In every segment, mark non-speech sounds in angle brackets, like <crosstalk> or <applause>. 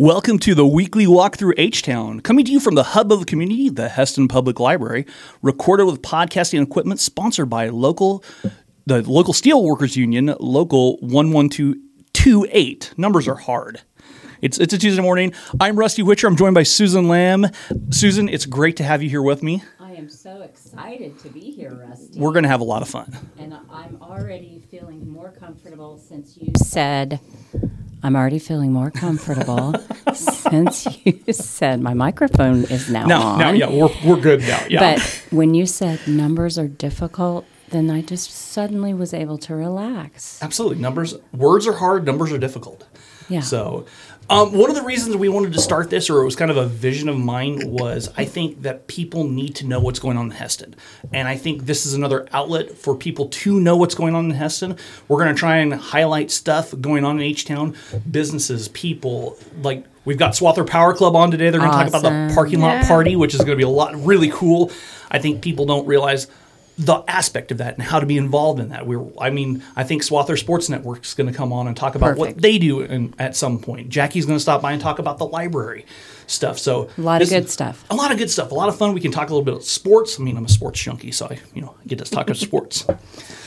Welcome to the weekly walk through H Town, coming to you from the hub of the community, the Hesston Public Library, recorded with podcasting equipment, sponsored by local, the local Steelworkers Union, local one one two two eight. Numbers are hard. It's it's a Tuesday morning. I'm Rusty Witcher. I'm joined by Susan Lamb. Susan, it's great to have you here with me. I am so excited to be here, Rusty. We're going to have a lot of fun. and I'm already feeling more comfortable since you said. I'm already feeling more comfortable <laughs> since you said my microphone is now Now, on. now, yeah, we're, we're good now. Yeah. But when you said numbers are difficult, then I just suddenly was able to relax. Absolutely. Numbers, words are hard, numbers are difficult. Yeah. So, um, one of the reasons we wanted to start this, or it was kind of a vision of mine, was I think that people need to know what's going on in Hesston. And I think this is another outlet for people to know what's going on in Hesston. We're going to try and highlight stuff going on in H Town, businesses, people. Like, we've got Swather Power Club on today. They're going to talk about the parking lot party, which is going to be a lot really cool. I think people don't realize the aspect of that and how to be involved in that. We're, I mean, I think Swather Sports Network is going to come on and talk about what they do in, at some point. Jackie's going to stop by and talk about the library stuff. So A lot of good stuff. A lot of good stuff. A lot of fun. We can talk a little bit of sports. I mean, I'm a sports junkie, so I, you know, get to talk about sports. <laughs>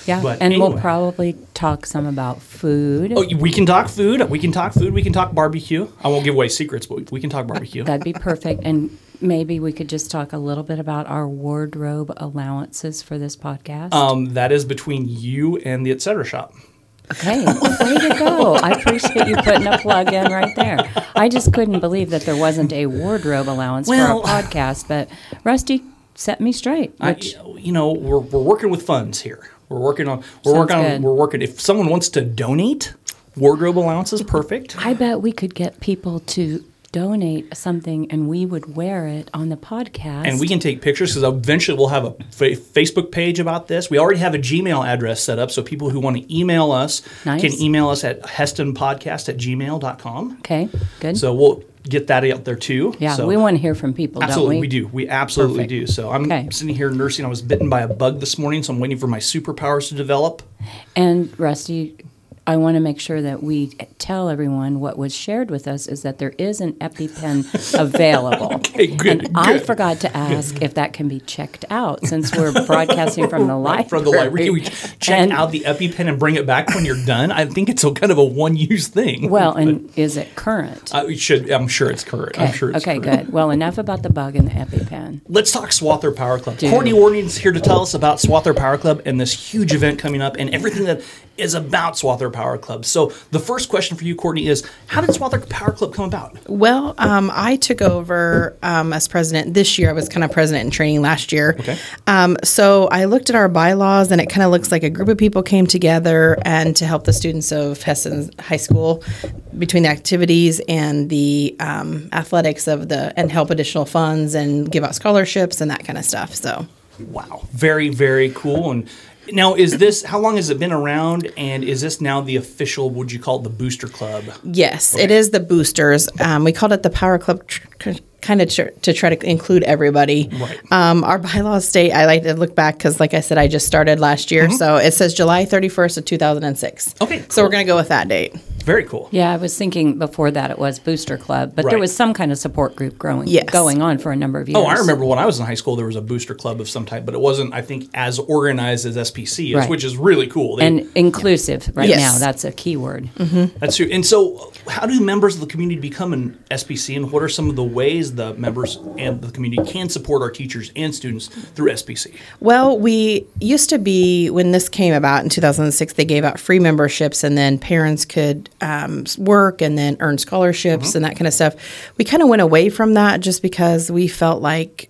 Yeah. But and we'll probably talk some about food. Oh, we can talk food. We can talk food. We can talk barbecue. I won't give away secrets, but we can talk barbecue. <laughs> That'd be perfect. And maybe we could just talk a little bit about our wardrobe allowances for this podcast. Um, that is between you and the Etc. shop. Okay, way to go. I appreciate you putting a plug in right there. I just couldn't believe that there wasn't a wardrobe allowance Well- for our <laughs> podcast, but Rusty set me straight. I, you know, we're, we're working with funds here. We're working on. We're working on. good. We're working. If someone wants to donate, wardrobe allowance is perfect. I bet we could get people to donate something and we would wear it on the podcast. and we can take pictures because eventually we'll have a fa- Facebook page about this. We already have a Gmail address set up, so people who want to email us Nice. can email us at hestonpodcast at gmail.com. Okay, good. So we'll get that out there too. yeah, So- we want to hear from people, Absolutely, don't we? we? do. We absolutely Perfect. do. So I'm Okay. sitting here nursing. I was bitten by a bug this morning, so I'm waiting for my superpowers to develop. And Rusty, I want to make sure that we tell everyone what was shared with us is that there is an EpiPen <laughs> available. Okay, good, And I forgot to ask if that can be checked out since we're broadcasting from the <laughs> library. From the library, can we check And- out the EpiPen and bring it back when you're done? I think it's a kind of a one-use thing. Well, and is it current? Uh, I should. I'm sure it's current. I'm sure it's okay, current. good. Well, enough about the bug and the EpiPen. Let's talk Swather Power Club. Dude. Courtney Warden's here to tell us about Swather Power Club and this huge event coming up and everything that is about Swather Power Club. So the first question for you, Courtney, is how did Swather Power Club come about? Well, um, I took over um, as president this year. I was kind of president in training last year. Okay. Um, so I looked at our bylaws, and it kind of looks like a group of people came together and to help the students of Hesston High School between the activities and the um, athletics of the and help additional funds and give out scholarships and that kind of stuff. So. Wow, very very cool. And now is this how long has it been around? And is this now the official? Would you call it the Booster Club? Yes, it is the boosters. Um, we called it the Power Club, tr- tr- kind of tr- to try to include everybody. Right. Um, our bylaws state. I like to look back because, like I said, I just started last year, so it says July thirty first of two thousand and six. Mm-hmm. Okay, so we're gonna go with that date. Very cool. Yeah, I was thinking before that it was Booster Club, but there was some kind of support group growing Yes. going on for a number of years. Oh, I remember when I was in high school, there was a booster club of some type, but it wasn't, I think, as organized as SPC is, Right. which is really cool. They- And inclusive right Yes. now, that's a key word. Mm-hmm. That's true. And so, how do members of the community become an SPC, and what are some of the ways the members and the community can support our teachers and students through SPC? Well, we used to be when this came about in 2006. They gave out free memberships, and then parents could um, work and then earn scholarships and that kind of stuff. We kind of went away from that just because we felt like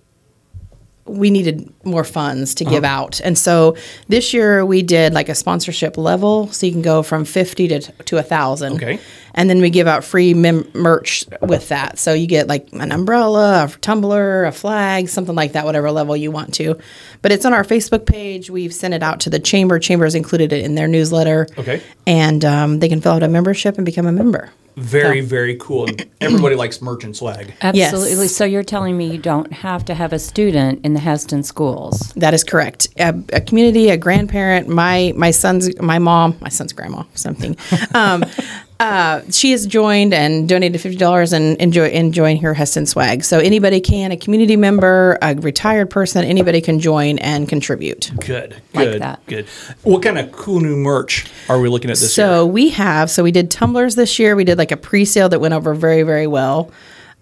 we needed more funds to give out. And so this year we did like a sponsorship level, so you can go from 50 to to a thousand. Okay. And then we give out free mem- merch with that. So you get like an umbrella, a tumbler, a flag, something like that, whatever level you want to. But it's on our Facebook page. We've sent it out to the chamber. Chamber's included it in their newsletter. Okay. And um, they can fill out a membership and become a member. Very, very cool. And everybody likes merch and swag. <clears throat> Absolutely. Yes. So you're telling me you don't have to have a student in the Hesston schools. That is correct. A, a community, a grandparent, my my son's my mom, my son's grandma, something. <laughs> Um, uh, she has joined and donated fifty dollars and enjoy enjoying her Hesston swag. So anybody can, a community member, a retired person, anybody can join and contribute. Good, Like good, that. good. What kind of cool new merch are we looking at this so year? So we have so we did tumblers this year. We did like a pre-sale that went over very very well.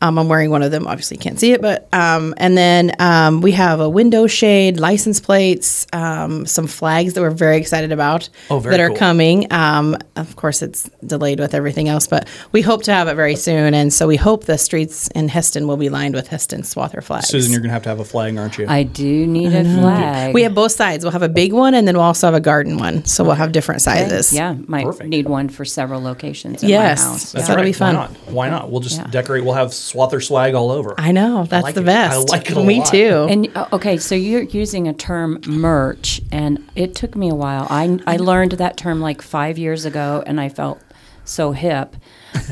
Um, I'm wearing one of them. Obviously, you can't see it, but um, and then um, we have a window shade, license plates, um, some flags that we're very excited about Oh, very that are cool. coming. Um, of course, it's delayed with everything else, but we hope to have it very soon. And so we hope the streets in Hesston will be lined with Hesston Swather flags. Susan, you're gonna have to have a flag, aren't you? I do need a <laughs> flag. we have both sides. We'll have a big one, and then we'll also have a garden one. So we'll have different sizes. Yeah, might Perfect. need one for several locations in Yes. my house. That's Yeah. That'll be fun. Why not? Why not? We'll just Yeah. decorate. We'll have Swather swag all over. I know that's like the it. best. I like it a Me lot. too. And uh, okay, so you're using a term merch, and it took me a while. I I learned that term like five years ago, and I felt so hip.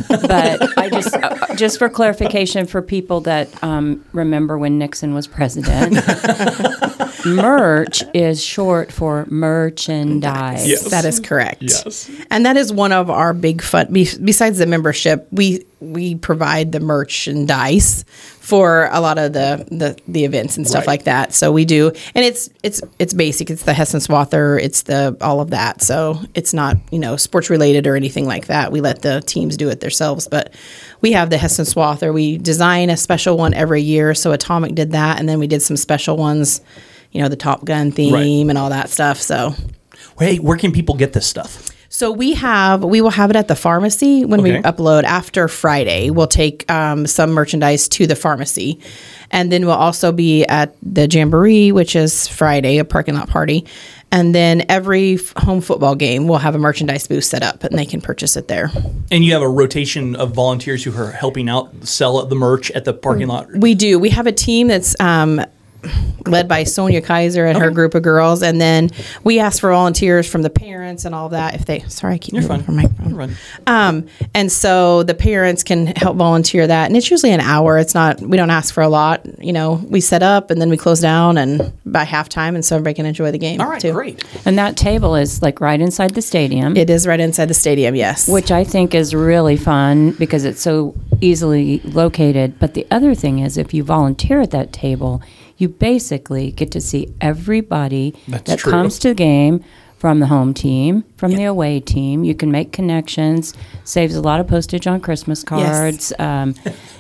but I just uh, just for clarification for people that um, remember when Nixon was president, <laughs> merch <laughs> is short for merchandise. Yes. That is correct. Yes. And that is one of our big fun. Be, besides the membership, we we provide the merchandise for a lot of the the, the events and stuff Right. like that. So we do, and it's it's it's basic. It's the Hesston Swather. It's the all of that. So it's not you know sports related or anything like that. We let the teams do it themselves, but we have the Hesston Swather. We design a special one every year. So Atomic did that, and then we did some special ones. You know the Top Gun theme and all that stuff. So Hey, where can people get this stuff? so we have we will have it at the pharmacy when we upload after Friday. We'll take um, some merchandise to the pharmacy, and then we'll also be at the jamboree, which is Friday, a parking lot party. And then every f- home football game, we'll have a merchandise booth set up, and they can purchase it there. And you have a rotation of volunteers who are helping out sell the merch at the parking lot. We do. We have a team that's um, led by Sonia Kaiser and her group of girls, and then we ask for volunteers from the parents and all of that. If they, sorry, I keep You're moving fine. from my phone. You're. Um, and so the parents can help volunteer that, and it's usually an hour. It's not we don't ask for a lot. You know, we set up and then we close down, and by halftime, and so everybody can enjoy the game. All right, too. great. And that table is like right inside the stadium. It is right inside the stadium. Yes. which I think is really fun because it's so easily located. But the other thing is, if you volunteer at that table, you basically get to see everybody That's that true. comes to the game from the home team, from the away team. You can make connections, saves a lot of postage on Christmas cards. <laughs> Um,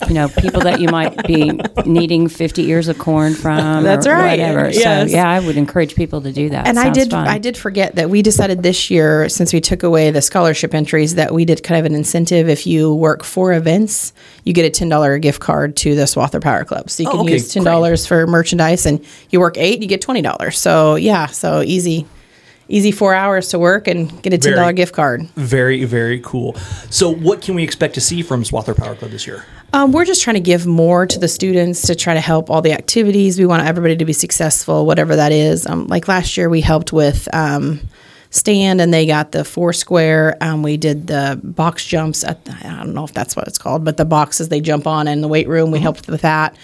you know, people that you might be needing 50 ears of corn from. That's or right. Whatever. Yes. So, yeah, I would encourage people to do that. and I did fun. I did forget that we decided this year since we took away the scholarship entries that we did kind of an incentive if you work four events you get a ten dollar gift card to the Swather Power Club so you Oh, can okay, use ten dollars for merchandise and you work eight you get twenty dollars so yeah so easy easy four hours to work and get a ten dollar gift card Very, very cool. So, what can we expect to see from Swather Power Club this year? Um, we're just trying to give more to the students to try to help all the activities. We want everybody to be successful, whatever that is. Um, like last year, we helped with um, stand, and they got the four square. Um, we did the box jumps. At the, I don't know if that's what it's called, but the boxes they jump on in the weight room. We helped with that.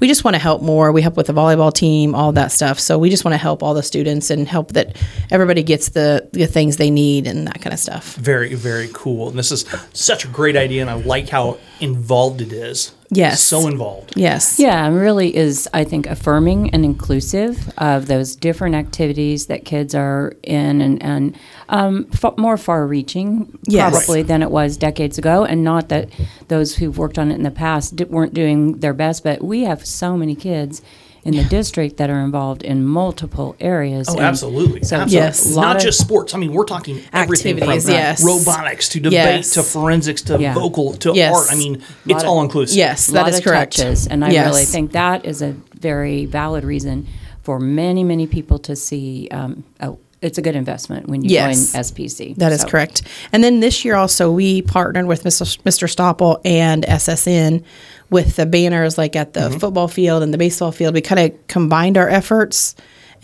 We just want to help more. We help with the volleyball team, all that stuff. So we just want to help all the students and help that everybody gets the the things they need and that kind of stuff. Very, very cool. And this is such a great idea, and I like how involved it is. Yes. So involved. Yes. Yeah, and really is, I think, affirming and inclusive of those different activities that kids are in and, and um, f- more far reaching, Yes. probably, than it was decades ago. And not that those who've worked on it in the past di- weren't doing their best, but we have so many kids in the district that are involved in multiple areas. Oh, and absolutely. So, absolutely. Yes. Not just sports. I mean, we're talking everything Activities, from yes. robotics to debate Yes. to forensics to Yeah. vocal to Yes. art. I mean, it's of- all inclusive. Yes, a that lot is of correct. touches, and I Yes. really think that is a very valid reason for many, many people to see. Um, oh, it's a good investment when you Yes. join SPC. That is So- correct. And then this year also we partnered with Mr. Mr. Stoppel and SSN with the banners like at the Mm-hmm. football field and the baseball field. We kind of combined our efforts.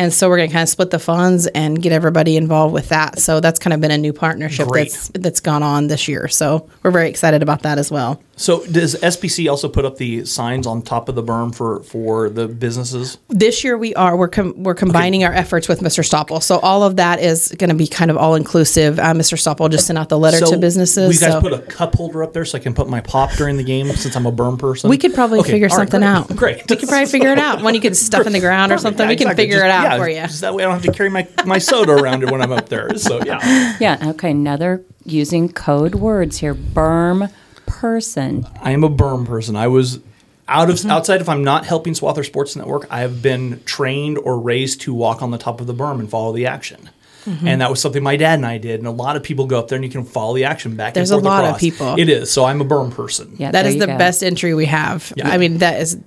And so we're going to kind of split the funds and get everybody involved with that. So that's kind of been a new partnership Great. that's that's gone on this year. So we're very excited about that as well. So does SPC also put up the signs on top of the berm for for the businesses? This year we are we're com- we're combining our efforts with Mr. Stoppel, so all of that is going to be kind of all inclusive. Uh, Mr. Stoppel just sent out the letter So to businesses. will you guys so put a cup holder up there so I can put my pop during the game since I'm a berm person? we could probably Okay, figure all right, something great, out. Great. We could probably figure it out. One you could stuff in the ground or something. Yeah, we can exactly. figure Just- it out yeah, for you. Just that way I don't have to carry my, my soda around it when I'm up there. So yeah. <laughs> Yeah. Okay. Another using code words here. Berm person. I am a berm person. I was out of Mm-hmm. outside if I'm not helping Swather Sports Network, I have been trained or raised to walk on the top of the berm and follow the action. Mm-hmm. And that was something my dad and I did. And a lot of people go up there and you can follow the action back There's and a forth lot of people. It is. So I'm a berm person. Yeah. That there is you the go. best entry we have. Yeah. I mean, that is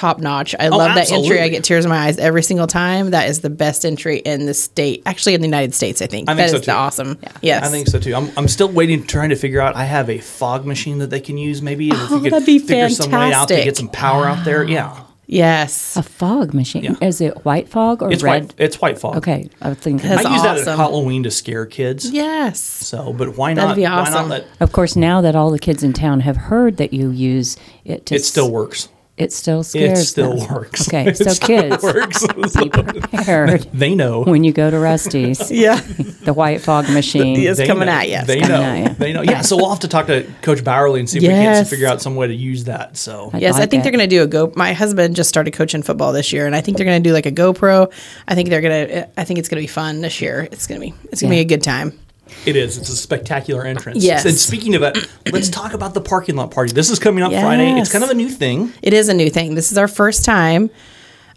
top notch. I oh, love that entry. I get tears in my eyes every single time. That is the best entry in the state, actually in the United States. I think I think that so is the too. awesome. Yes, I think so too. I'm, I'm still waiting, trying to figure out. I have a fog machine that they can use, maybe. If Oh, you could that'd be figure some way out to get some power out there. Yeah. Yes. A fog machine. Yeah. Is it white fog or It's red? white. It's white fog. Okay. I was thinking. That's I use that at. Halloween to scare kids. Yes. So, but why That'd not? be Why not let Of course, now that all the kids in town have heard that you use it, to it still works? It still scares. It still them. works. Okay, <laughs> It so kids, works. <laughs> be prepared they know. when you go to Rusty's. <laughs> Yeah. The white fog machine. It's They coming know. at you. They know. at you. They know. Yeah. So we'll have to talk to Coach Bowerly and see if we can Yes. figure out some way to use that. So I Yes, I think it. they're going to do a go. My husband just started coaching football this year, and I think they're going to do like a GoPro. I think they're going to. I think it's going to be fun this year. It's going to be. It's going to Yeah. be a good time. It is. It's a spectacular entrance. Yes. And speaking of it, let's <clears throat> talk about the parking lot party. This is coming up Friday. It's kind of a new thing. It is a new thing. This is our first time.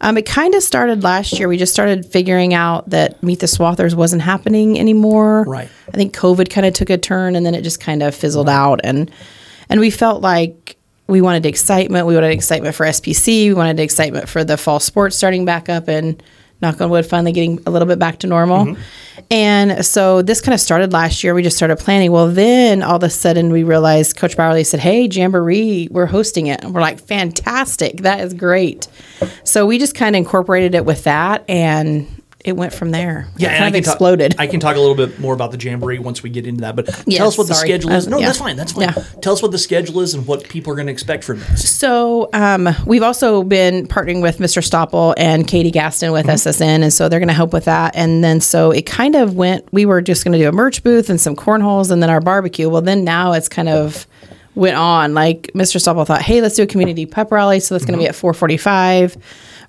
Um, it kind of started last year. We just started figuring out that Meet the Swathers wasn't happening anymore. Right. I think COVID kind of took a turn, and then it just kind of fizzled out, and and we felt like we wanted excitement. We wanted excitement for SPC. We wanted excitement for the fall sports starting back up, and knock on wood, finally getting a little bit back to normal. Mm-hmm. And so this kind of started last year. We just started planning. Well, then all of a sudden we realized Coach Bowerly said, Hey, Jamboree, we're hosting it. And we're like, Fantastic. That is great. So we just kind of incorporated it with that and it went from there. Yeah, it and kind I of talk- exploded. I can talk a little bit more about the jamboree once we get into that. But Yes, tell us what the schedule is. Uh, No, yeah. that's fine. That's fine. Yeah. Tell us what the schedule is and what people are going to expect from this. So um, we've also been partnering with Mr. Stoppel and Katie Gaston with Mm-hmm. SSN, and so they're going to help with that. And then so it kind of went. We were just going to do a merch booth and some cornholes, and then our barbecue. Well, then now it's kind of went on. Like Mr. Stoppel thought, hey, let's do a community pep rally. So that's going to be at four forty-five.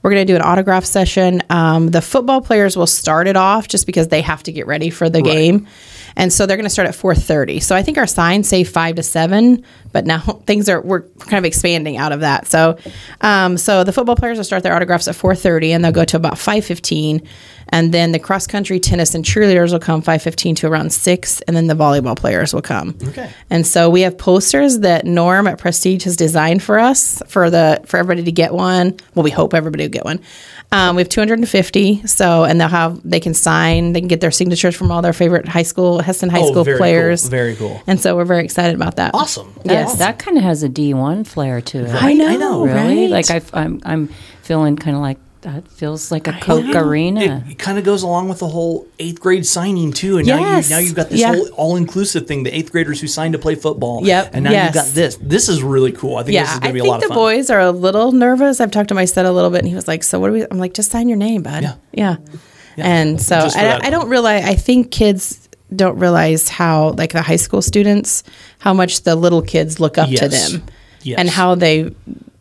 We're going to do an autograph session. Um, the football players will start it off just because they have to get ready for the game. And so they're going to start at 4:30. So I think our signs say 5 to 7, but now <laughs> things are we're kind of expanding out of that. So um, so the football players will start their autographs at 4:30 and they'll go to about 5:15 and then the cross country, tennis and cheerleaders will come 5:15 to around 6 and then the volleyball players will come. Okay. And so we have posters that Norm at Prestige has designed for us for the for everybody to get one. Well, we hope everybody will get one. Um, we have 250. So and they'll have they can sign. They can get their signatures from all their favorite high school Hesston high Oh, school very cool. players. Very cool. And so we're very excited about that. Awesome. Yes. That kind of has a D1 flair to it. I know. I know, Really? right? Like I, I'm, I'm feeling kind of like that feels like a Coke arena. It, it kind of goes along with the whole eighth grade signing too, and now you now you've got this Yeah. whole all inclusive thing. The eighth graders who signed to play football. Yep. And now Yes. you've got this. This is really cool. I think this is going to be a lot of fun. The boys are a little nervous. I've talked to my son a little bit, and he was like, "So what do we?" I'm like, "Just sign your name, bud." Yeah. yeah. And so Just for that I, I don't realize. I think kids don't realize how, like the high school students, how much the little kids look up to them, Yes. and how they,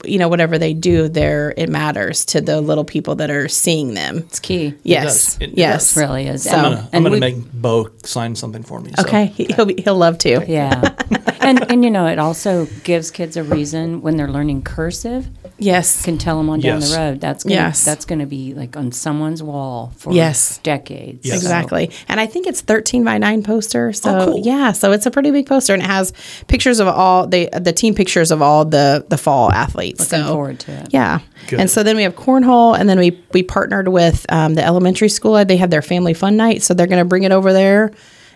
you know, whatever they do, there it matters to the little people that are seeing them. It's key. Yes, does. It- it yes, does. really is. So- I'm gonna, I'm gonna make Bo sign something for me. so. Okay, he- <laughs> he'll be, he'll love to. Yeah, <laughs> and and you know it also gives kids a reason when they're learning cursive. Yes, Can tell them on down Yes. the road. That's gonna, Yes. That's going to be like on someone's wall for Yes. decades. Yes. Exactly. And I think it's 13 by 9 poster. So Oh, cool. yeah, so it's a pretty big poster and it has pictures of all the the team pictures of all the the fall athletes. Looking so forward to it. Yeah. Good. And so then we have cornhole and then we we partnered with um, the elementary school. They have their family fun night, so they're going to bring it over there.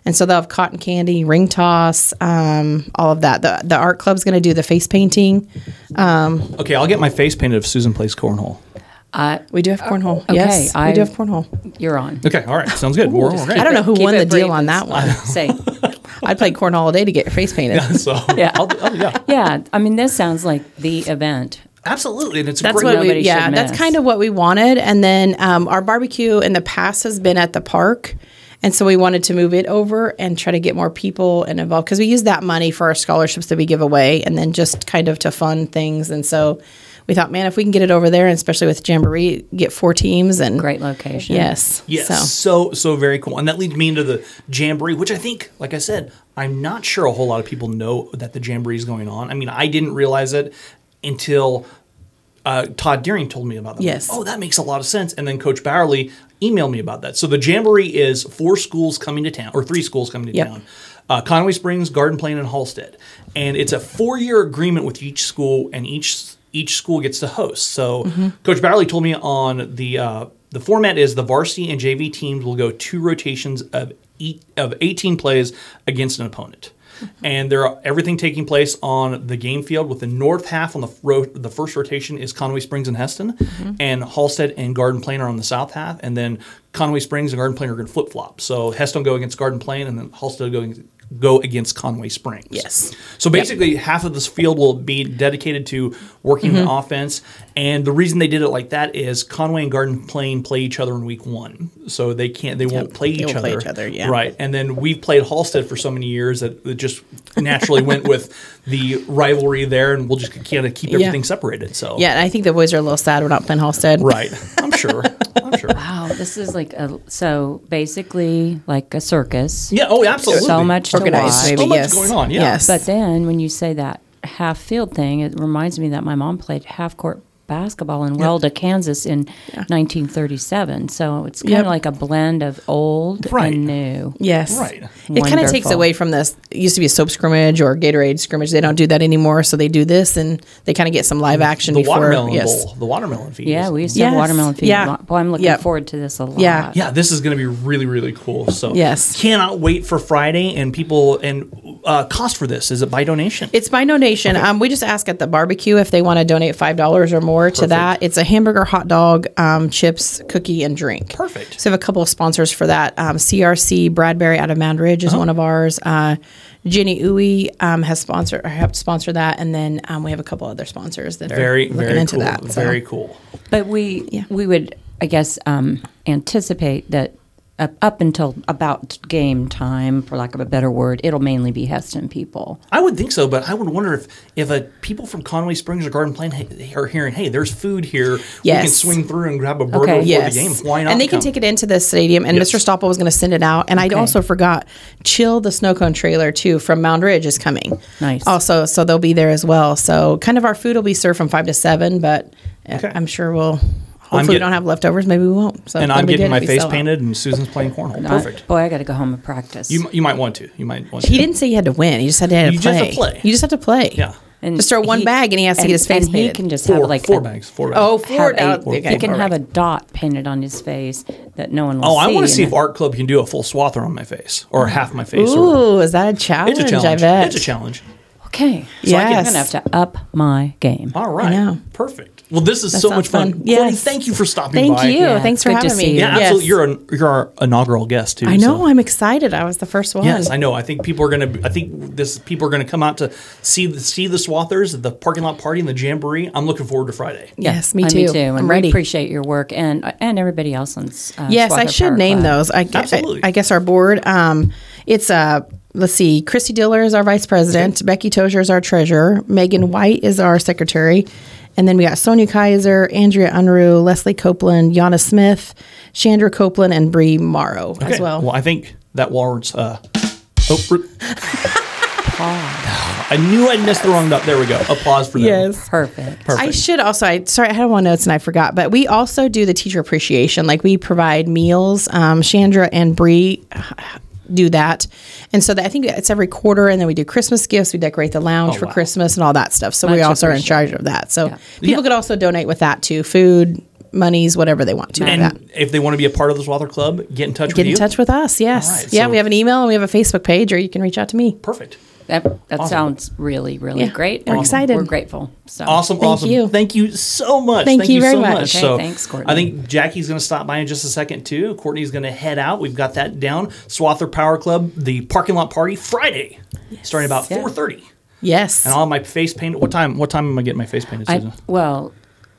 And so they'll have cotton candy, ring toss, um, all of that. The the art club's going to do the face painting. Okay, I'll get my face painted if Susan plays cornhole. Uh, We do have cornhole. okay, yes, we I- do have cornhole. you're on. Okay, all right, sounds good. We're, we're great. I don't know who won the deal on that one. Say, I'd play cornhole all day to get your face painted. <laughs> So <laughs> Yeah. I'll, I'll- yeah, Yeah, I mean, this sounds like the event. absolutely, and it's a That's great. what we, yeah, that's kind of what we wanted. And then um, our barbecue in the past has been at the park. And so we wanted to move it over and try to get more people and involved because we use that money for our scholarships that we give away and then just kind of to fund things. And so we thought, man, if we can get it over there, and especially with Jamboree, get four teams and Great location. Yes. Yes, So so so very cool, and that leads me into the jamboree, which I think, like I said, I'm not sure a whole lot of people know that the jamboree is going on. I mean, I didn't realize it until uh, Todd Deering told me about that. Yes. Oh, that makes a lot of sense. And then Coach Bowerly emailed me about that. So the jamboree is four schools coming to town, or three schools coming to Yep. town. Uh, Conway Springs, Garden Plain, and Halstead, and it's a four-year agreement with each school, and each each school gets to host. So Mm-hmm. Coach Bowerly told me on the uh, the format is the varsity and JV teams will go two rotations of eight, of 18 plays against an opponent. And there are everything taking place on the game field. With the north half on the ro- the first rotation is Conway Springs and Hesston, and Halstead and Garden Plain are on the south half. And then Conway Springs and Garden Plain are going to flip flop. So Hesston go against Garden Plain, and then Halstead go go against Conway Springs. Yes. So basically, half of this field will be dedicated to working Mm-hmm. the offense. And the reason they did it like that is Conway and Garden Plain play each other in week one, so they can't, they won't play They each won't other. play each other, yeah. Right. And then we've played Halstead for so many years that it just naturally went with the rivalry there, and we'll just kind of keep everything separated. So yeah, I think the boys are a little sad we're not playing Halstead. right. I'm sure. <laughs> I'm sure. Wow, this is like a so basically like a circus. Yeah. Oh, absolutely. So much to Organized, watch. maybe. So much yes. going on. Yeah. Yes. But then when you say that half field thing, it reminds me that my mom played half court basketball in Welda, Kansas in 1937. So it's kind Yep. of like a blend of old Right. and new. Yes. Right. It kind of takes away from this. It used to be a soap scrimmage or Gatorade scrimmage. They don't do that anymore. So they do this and they kind of get some live action The before. watermelon yes. bowl. The watermelon feed. Yeah, we used to have watermelon feed. Yeah. Boy, I'm looking Yep. forward to this a lot. Yeah. Yeah, this is going to be really, really cool. So Yes. cannot wait for Friday. And people and uh, cost for this is it by donation? It's by donation. Um, we just ask at the barbecue if they want to donate five dollars or more to that. It's a hamburger, hot dog, um, chips, cookie, and drink. Perfect. So we have a couple of sponsors for that. Um, CRC Bradbury out of Moundridge Uh-huh. is one of ours. Uh, Jenny Uwe um, has sponsored or helped sponsor that, and then um, we have a couple other sponsors that are very, looking very into cool. that. so. Very cool. But we Yeah. we would, I guess, um, anticipate that up, up until about game time, for lack of a better word, it'll mainly be Hesston people. I would think so, but I would wonder if if a people from Conway Springs or Garden Plain are hearing, hey, there's food here. We can swing through and grab a burger Okay. before Yes. the game. Why not? And they can take it into the stadium. And Yes. Mr. Stoppel was going to send it out. And I also forgot, Chill the Snow Cone trailer too from Moundridge is coming. Nice. Also, so they'll be there as well. So kind of our food will be served from five to seven, but uh, Okay. I'm sure we'll. Hopefully, we don't have leftovers. Maybe we won't. So And I'm getting my face painted, and Susan's playing cornhole. I- Perfect. boy, I got to go home and practice. You, you might want to. You might want to. He didn't say you had to win. He just said you had to You play. just have to play. You just have to play. Yeah. And just throw one he- bag and he has to and- get his face and he painted. can just Four, have like four a- bags. Four bags. Oh, four. have a- uh, okay, he can all have a dot painted on his face that no one will Oh, see. I want to see if Art Club can do a full swather on my face or half my face. or, Ooh, is that a challenge? it's a challenge. I bet. It's a challenge. Okay, So Yes. can- I'm gonna have to up my game. All right. know. Perfect. Well, this is That so much fun. fun. Courtney, thank you for stopping Thank by. you. Yeah, Thanks for having me. you. Yeah, Yes. absolutely. You're an, you're our inaugural guest too. I know. so- I'm excited. I was the first one. Yes, I know. I think people are going to. I think this people are going to come out to see the see the Swathers, the parking lot party, and the jamboree. I'm looking forward to Friday. Yes, me Uh, too. Me too. And I'm ready. appreciate your work and and everybody else on. Uh, Yes, I should Power name Club. those. I, Absolutely. I, I guess our board. Um, it's uh, let's see. Christy Diller is our vice president. Becky Tozier is our treasurer. Megan White is our secretary. And then we got Sonia Kaiser, Andrea Unruh, Leslie Copeland, Yana Smith, Chandra Copeland, and Bree Morrow as well. Well. I think that warrants. Uh, oh, <sighs> I knew I'd missed the wrong note. There we go. Applause for them. Yes. Perfect. Perfect. I should also. I sorry, I had one notes and I forgot. But we also do the teacher appreciation. Like we provide meals. Um, Chandra and Bree do that, and so that, I think it's every quarter. And then we do Christmas gifts. We decorate the lounge Oh, for wow. Christmas and all that stuff. So we also are in charge of that. So Yeah. people Yeah. could also donate with that too. Food, monies, whatever they want to. And that. if they want to be a part of the Swather Club, get in touch Get with in you. touch with us. Yes. Right, yeah, so- we have an email and we have a Facebook page, or you can reach out to me. Perfect. That that Awesome. sounds really really Yeah, great. we're and excited. We're grateful. So Awesome, Thank awesome. you. Thank you so much. Thank you very so much. Okay, so thanks, Courtney. I think Jackie's going to stop by in just a second too. Courtney's going to head out. We've got that down. Swather Power Club, the parking lot party Friday, starting about Yeah. four thirty. Yes. And I'll my face painted. What time? What time am I getting my face painted, Susan? I well,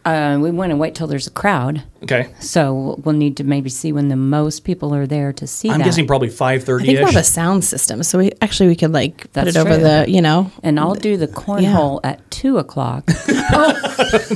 uh, we want to wait till there's a crowd. Okay. So we'll need to maybe see when the most people are there to see I'm that. guessing probably five I think we'll have a sound system, so we actually we could like put That's it over the, you know. and I'll do the cornhole at two o'clock <laughs>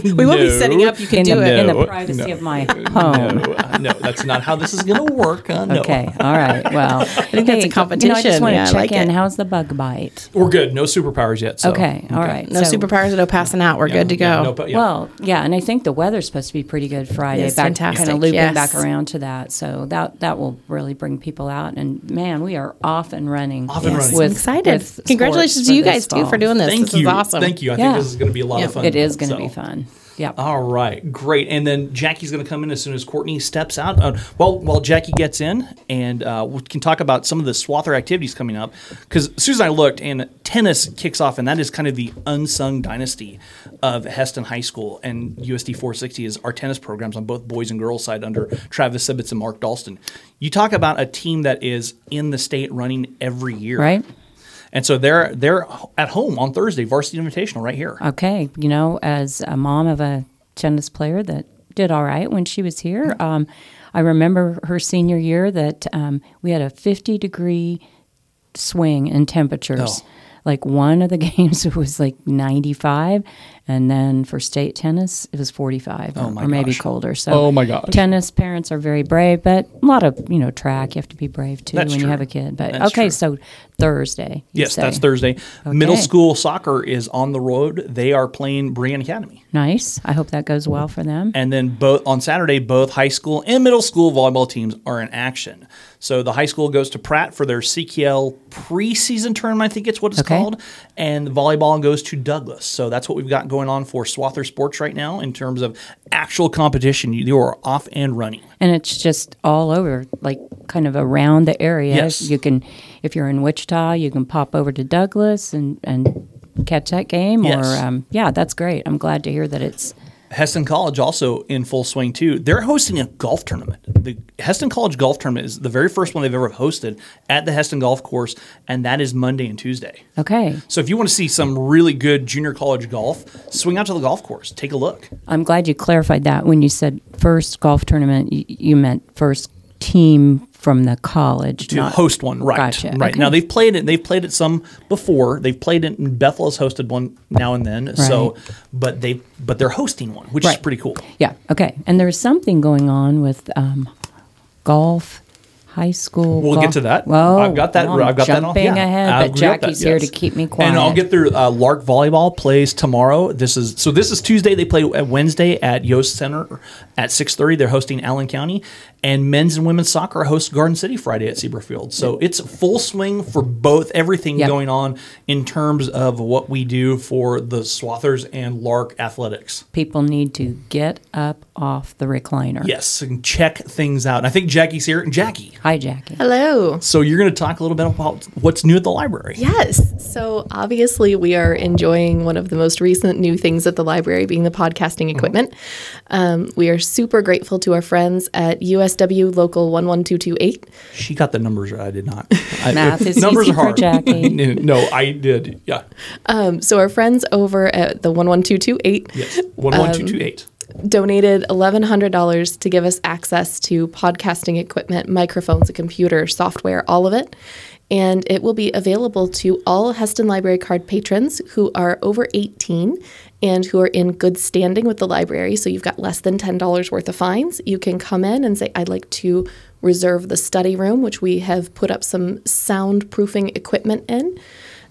We won't be setting up. You can in, do the, it. in the privacy no. of my home. No, uh, no, that's not how this is going to work. Uh, no. Okay, all right. Well, <laughs> I think that's a You know, I just want to Yeah, check like in. it. How's the bug bite? We're good. No superpowers yet. So. Okay, all right. No so- superpowers, no passing out. We're Yeah, good to go. yeah, no, but yeah. Well, yeah, and I think the weather's supposed to be pretty good Friday. Yes, back, fantastic, Kind of looping yes. back around to that, so that that will really bring people out. And man, we are off and running. Off and running. I'm excited. with Congratulations to you for this guys too for doing this. Thank this you. is awesome. Thank you. I Yeah. think this is going to be a lot Yeah. of fun. It is going to So. be fun. Yeah. All right, great. And then Jackie's going to come in as soon as Courtney steps out. Uh, well, while Jackie gets in, and uh, we can talk about some of the Swather activities coming up. Because Susan and I looked, and tennis kicks off, and that is kind of the unsung dynasty of Hesston High School. And USD 460 is our tennis programs on both boys and girls side under Travis Sibbets and Mark Dalston. You talk about a team that is in the state running every year, Right. And so they're they're at home on Thursday, Varsity Invitational, right here. Okay, you know, as a mom of a tennis player that did all right when she was here, um, I remember her senior year that um, we had a 50 degree swing in temperatures. Oh. Like one of the <laughs> games was like 95, and then for state tennis it was 45 or, Oh my or maybe gosh. colder. So Oh my gosh. tennis parents are very brave, but a lot of you know track you have to be brave too That's when true. you have a kid. But That's okay, true. so Thursday. you Yes, say. that's Thursday. Middle school soccer is on the road. They are playing Brian Academy. Nice. I hope that goes well for them. And then both on Saturday, both high school and middle school volleyball teams are in action. So the high school goes to Pratt for their CKL preseason tournament, I think it's what it's Okay. called. And volleyball goes to Douglas. So that's what we've got going on for Swather Sports right now in terms of actual competition. You, you are off and running. and it's just all over, like kind of around the area. Yes. You can, if you're in Wichita, you can pop over to Douglas and and catch that game. Yes. Or um, yeah, that's great. I'm glad to hear that it's Hesston College also in full swing too. They're hosting a golf tournament. The Hesston College golf tournament is the very first one they've ever hosted at the Hesston Golf Course, and that is Monday and Tuesday. okay. So if you want to see some really good junior college golf, swing out to the golf course. Take a look. I'm glad you clarified that when you said first golf tournament. You, you meant first team from the college To not- host one, right? Gotcha. Right Okay. now they've played it. They've played it some before. They've played it. And Bethel has hosted one now and then. So, but they but they're hosting one, which is pretty cool. Yeah. Okay. And there's something going on with um, golf. High school. We'll golf. get to that. Well, I've got that. I've got that. all- jumping yeah. ahead, I've but got that, Jackie's here to keep me quiet. And I'll get through. Uh, Lark volleyball plays tomorrow. This is so. This is Tuesday. They play at Wednesday at Yost Center at six thirty. They're hosting Allen County, and men's and women's soccer host Garden City Friday at Seaberfield. So it's full swing for both. Everything Yep. going on in terms of what we do for the Swathers and Lark athletics. people need to get up off the recliner. Yes, and check things out. And I think Jackie's here. Jackie. Hi, Jackie. Hello. So you're going to talk a little bit about what's new at the library. Yes. So obviously, we are enjoying one of the most recent new things at the library being the podcasting equipment. Um, we are super grateful to our friends at USW Local 11228. She got the numbers right. I did not. <laughs> I, Math is <laughs> numbers easy are for hard. Jackie. <laughs> no, I did. Yeah. Um, so, our friends over at the 11228 Yes. One one two two eight. Donated $1,100 to give us access to podcasting equipment, microphones, a computer, software, all of it. And it will be available to all Hesston Library Card patrons who are over 18 and who are in good standing with the library. So you've got less than $10 worth of fines. You can come in and say, I'd like to reserve the study room, which we have put up some soundproofing equipment in.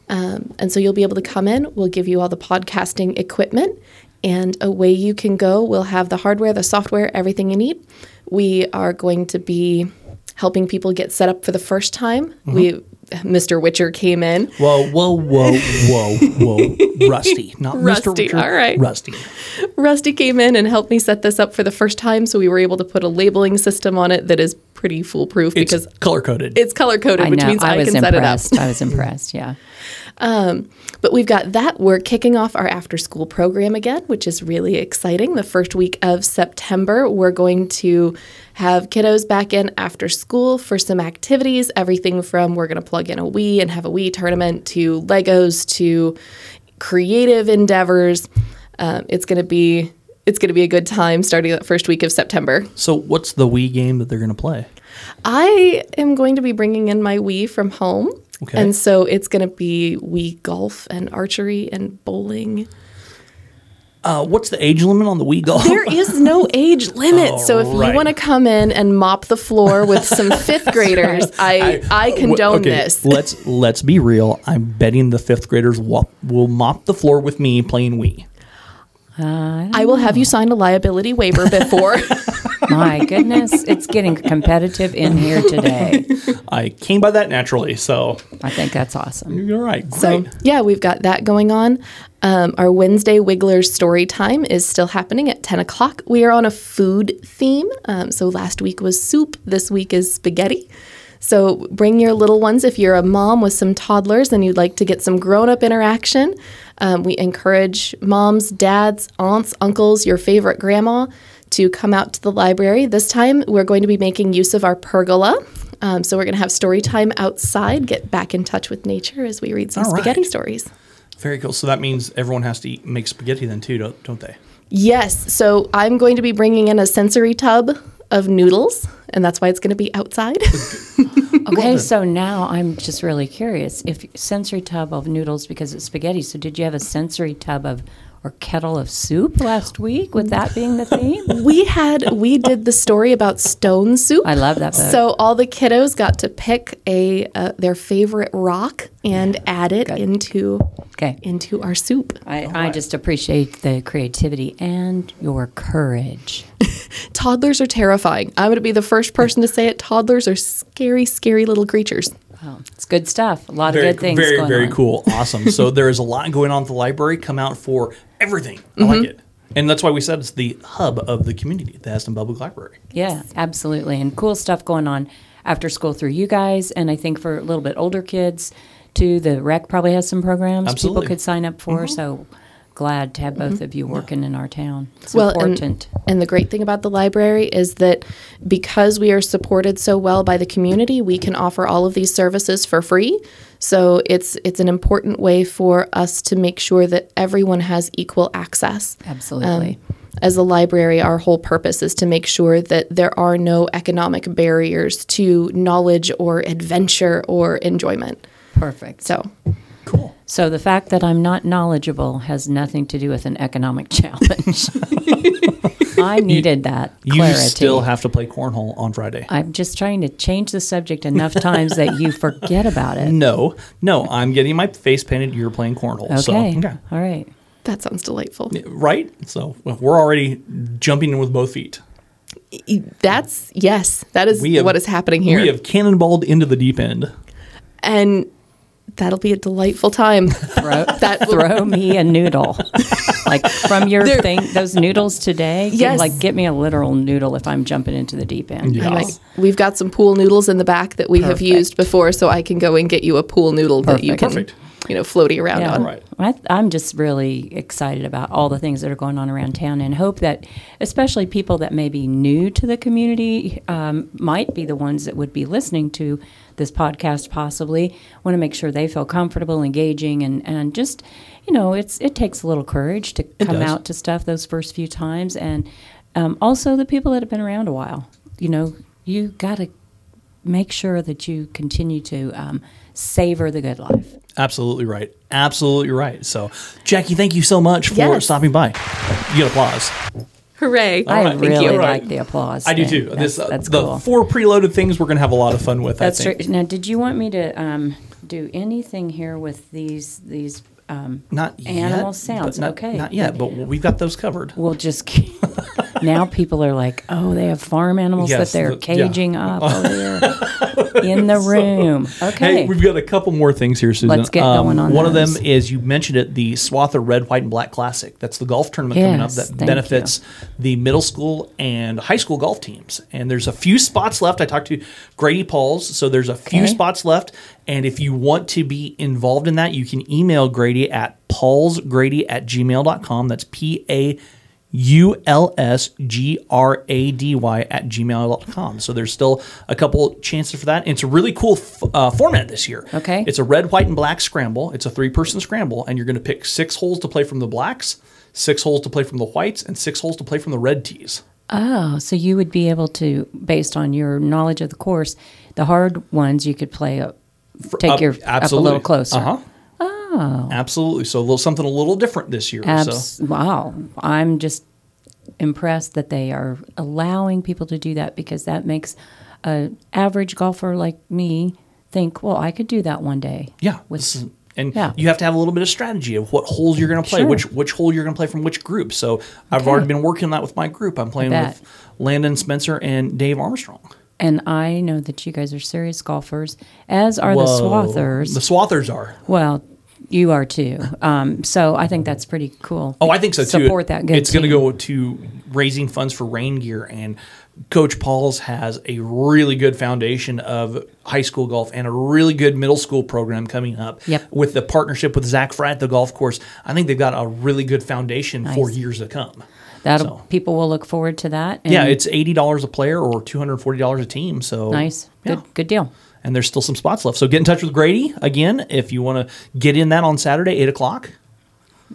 Um, and so you'll be able to come in. We'll give you all the podcasting equipment, and away you can go. We'll have the hardware, the software, everything you need. We are going to be helping people get set up for the first time. Mm-hmm. We, Mr. Witcher came in. Whoa, whoa, whoa, whoa, whoa. Rusty, not Mr. Rusty, all right. Rusty. Rusty came in and helped me set this up for the first time, so we were able to put a labeling system on it that is pretty foolproof It's because color coded. it's color coded, I which know. means I I, was can set it up. impressed. I was impressed. Yeah. Um, but we've got that. We're kicking off our after school program again, which is really exciting. The first week of September, we're going to have kiddos back in after school for some activities. Everything from we're going to plug in a Wii and have a Wii tournament to Legos to creative endeavors. Um, it's going to be it's going to be a good time starting that first week of September. So, what's the Wii game that they're going to play? I am going to be bringing in my Wii from home. Okay. And so it's going to be Wii golf and archery and bowling. Uh, what's the age limit on the Wii golf? There is <laughs> no age limit. so if Alright. you want to come in and mop the floor with some <laughs> fifth graders, I, I, condone okay, this. Let's let's be real. I'm betting the fifth graders will, will mop the floor with me playing Wii. I will have you sign a liability waiver before. <laughs> My goodness, it's getting competitive in here today. <laughs> I came by that naturally, so I think that's awesome. you're right. Great. So yeah, we've got that going on. Um, our Wednesday Wigglers story time is still happening at 10 o'clock. We are on a food theme. Um, so last week was soup. This week is spaghetti. So bring your little ones if you're a mom with some toddlers and you'd like to get some grown up interaction. Um, we encourage moms, dads, aunts, uncles, your favorite grandma to come out to the library. This time we're going to be making use of our pergola. Um, so we're going to have story time outside, get back in touch with nature as we read some All right. spaghetti stories. Very cool. So that means everyone has to eat, make spaghetti then too, don't, don't they? Yes. So I'm going to be bringing in a sensory tub of noodles, and that's why it's going to be outside. <laughs> Okay, so now I'm just really curious. If sensory tub of noodles because it's spaghetti, so did you have a sensory tub of or kettle of soup last week? With that being the theme, <laughs> we had we did the story about stone soup. I love that book. So all the kiddos got to pick a uh, their favorite rock and add it into okay. into our soup. I, I just appreciate the creativity and your courage. <laughs> Toddlers are terrifying. I'm going to be the first person to say it. Toddlers are scary, scary little creatures. Well, it's good stuff. A lot Very, of good things very, going very on. cool. <laughs> Awesome. so there is a lot going on at the library. Come out for everything. I Mm-hmm. like it. And that's why we said it's the hub of the community, the Hesston Public Library. Yeah, absolutely. And cool stuff going on after school through you guys. And I think for a little bit older kids, too, the rec probably has some programs Absolutely. people could sign up for. So glad to have both of you working in our town. It's Well, and- And the great thing about the library is that because we are supported so well by the community, we can offer all of these services for free. So it's it's an important way for us to make sure that everyone has equal access. Absolutely. Um, as a library, our whole purpose is to make sure that there are no economic barriers to knowledge or adventure or enjoyment. Perfect. So, Cool. So the fact that I'm not knowledgeable has nothing to do with an economic <laughs> challenge. <laughs> I needed that You clarity. still have to play cornhole on Friday. I'm just trying to change the subject enough times that you forget about it. no, no, I'm getting my face painted. You're playing cornhole. So, Okay. okay. All right. that sounds delightful. Right? So we're already jumping in with both feet. That's, yes, that is have, what is happening here. We have cannonballed into the deep end. and that'll be a delightful time. Throw, <laughs> That will- throw me a noodle. like from your There- thing, those noodles today. get- Yes. like get me a literal noodle if I'm jumping into the deep end. Yeah. Like, we've got some pool noodles in the back that we have used before, so I can go and get you a pool noodle that you can, Perfect. you know, floaty around Yeah. on. Right. I, I'm just really excited about all the things that are going on around town and hope that, especially people that may be new to the community, um, might be the ones that would be listening to this podcast possibly. Want to make sure they feel comfortable, engaging, and, and just, you know, it's it takes a little courage to come does. out to stuff those first few times. And um, also the people that have been around a while. You know, you got to make sure that you continue to um, savor the good life. Absolutely right. Absolutely right. So, Jackie, thank you so much for Yes. stopping by. You get applause. Hooray! I right. really right. like the applause. I do thing. too. That's, this, uh, that's the cool. four preloaded things we're going to have a lot of fun with. That's I think. right. Now, did you want me to um, do anything here with these these? Um, Not Animal yet, sounds, Not, okay. Not yet, but we've got those covered. we'll just keep- <laughs> now people are like, oh, they have farm animals Yes, that they're the- yeah. caging up over there. <laughs> in the room. Okay. Hey, we've got a couple more things here, Susan. Um, Let's get going on One of them is you mentioned it, the Swather Red, White, and Black Classic. That's the golf tournament coming up that benefits the middle school and high school golf teams. And there's a few spots left. I talked to Grady Pauls, so there's a few Okay. spots left. And if you want to be involved in that, you can email Grady at paulsgrady at gmail.com. That's P A U L S G R A D Y at gmail.com. So there's still a couple chances for that. And it's a really cool f- uh, format this year. Okay. It's a red, white, and black scramble. It's a three person scramble, and you're going to pick six holes to play from the blacks, six holes to play from the whites, and six holes to play from the red tees. Oh, so you would be able to, based on your knowledge of the course, the hard ones you could play take Up- your up a little closer. Uh huh. Oh. Absolutely. So a little, something a little different this year. Abs- So Wow, I'm just impressed that they are allowing people to do that because that makes a average golfer like me think, well, I could do that one day. yeah. With- and Yeah. you have to have a little bit of strategy of what holes you're going to play, Sure. which which hole you're going to play from which group. So I've Okay. already been working on that with my group. I'm playing with Landon Spencer and Dave Armstrong. And I know that you guys are serious golfers, as are the Swathers. The Swathers are. well, you are too. Um, so I think that's pretty cool. Oh, I think so too. Support that good. It's going to go to raising funds for rain gear, and Coach Pauls has a really good foundation of high school golf and a really good middle school program coming up. Yep. With the partnership with Zach Fry at the golf course, I think they've got a really good foundation for years to come. That'll so. people will look forward to that. Yeah, it's eighty dollars a player or two hundred forty dollars a team. So nice. Yeah. Good good deal. And there's still some spots left. So get in touch with Grady again if you want to get in that on Saturday, eight o'clock.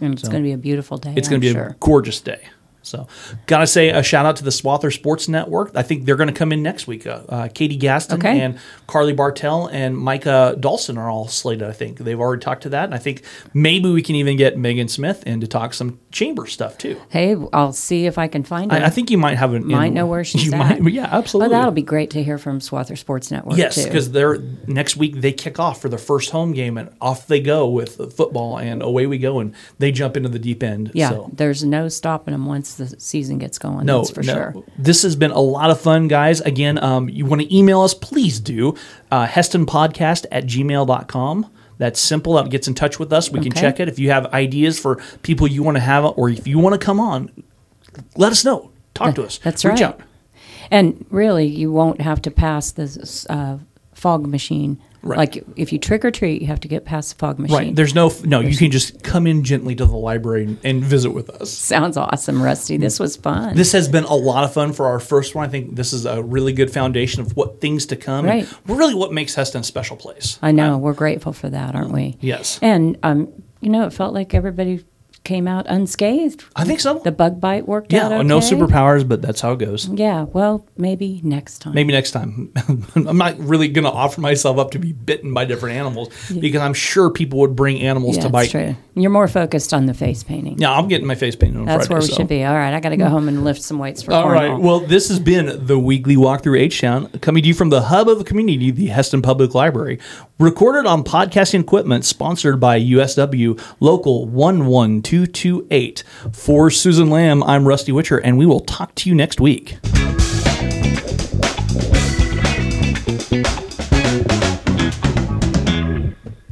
And it's going to be a beautiful day. It's going to be sure. a gorgeous day. So, gotta say a shout out to the Swather Sports Network. I think they're going to come in next week. Uh, uh, Katie Gaston Okay. and Carly Bartell and Micah Dawson are all slated. I think they've already talked to that, and I think maybe we can even get Megan Smith in to talk some chamber stuff too. Hey, I'll see if I can find her. I, I think you might have an might know where she's <laughs> you at. Might, yeah, absolutely. Well, that'll be great to hear from Swather Sports Network. Yes, because they're next week they kick off for their first home game and off they go with football and away we go and they jump into the deep end. yeah, So. there's no stopping them once the season gets going. No, that's for no. sure. This has been a lot of fun, guys. Again, um, you want to email us, please do. Uh, HesstonPodcast at gmail.com. That's simple. That gets in touch with us. We can check it. If you have ideas for people you want to have, or if you want to come on, let us know. Talk to us. That's Reach right. out. And really, you won't have to pass this uh, fog machine. Right. Like if you trick or treat, you have to get past the fog machine. Right. There's no, no, you can just come in gently to the library and, and visit with us. Sounds awesome, Rusty. This was fun. This has been a lot of fun for our first one. I think this is a really good foundation of what things to come. and Right. really what makes Hesston a special place. I know. we're grateful for that, aren't we? Yes. And um, you know, it felt like everybody came out unscathed. I think so. The bug bite worked out. yeah, Okay. no superpowers, but that's how it goes. Yeah. Well, maybe next time. Maybe next time. <laughs> I'm not really going to offer myself up to be bitten by different animals because I'm sure people would bring animals Yeah, to that's bite. true. You're more focused on the face painting. Yeah, I'm getting my face painted on That's Friday. where we so. should be. All right, I got to go hmm. home and lift some weights for All right. cornhole. Well, this has been the weekly walk through H Town, coming to you from the hub of the community, the Hesston Public Library, recorded on podcasting equipment, sponsored by USW Local 11228. For Susan Lamb, I'm Rusty Witcher, and we will talk to you next week.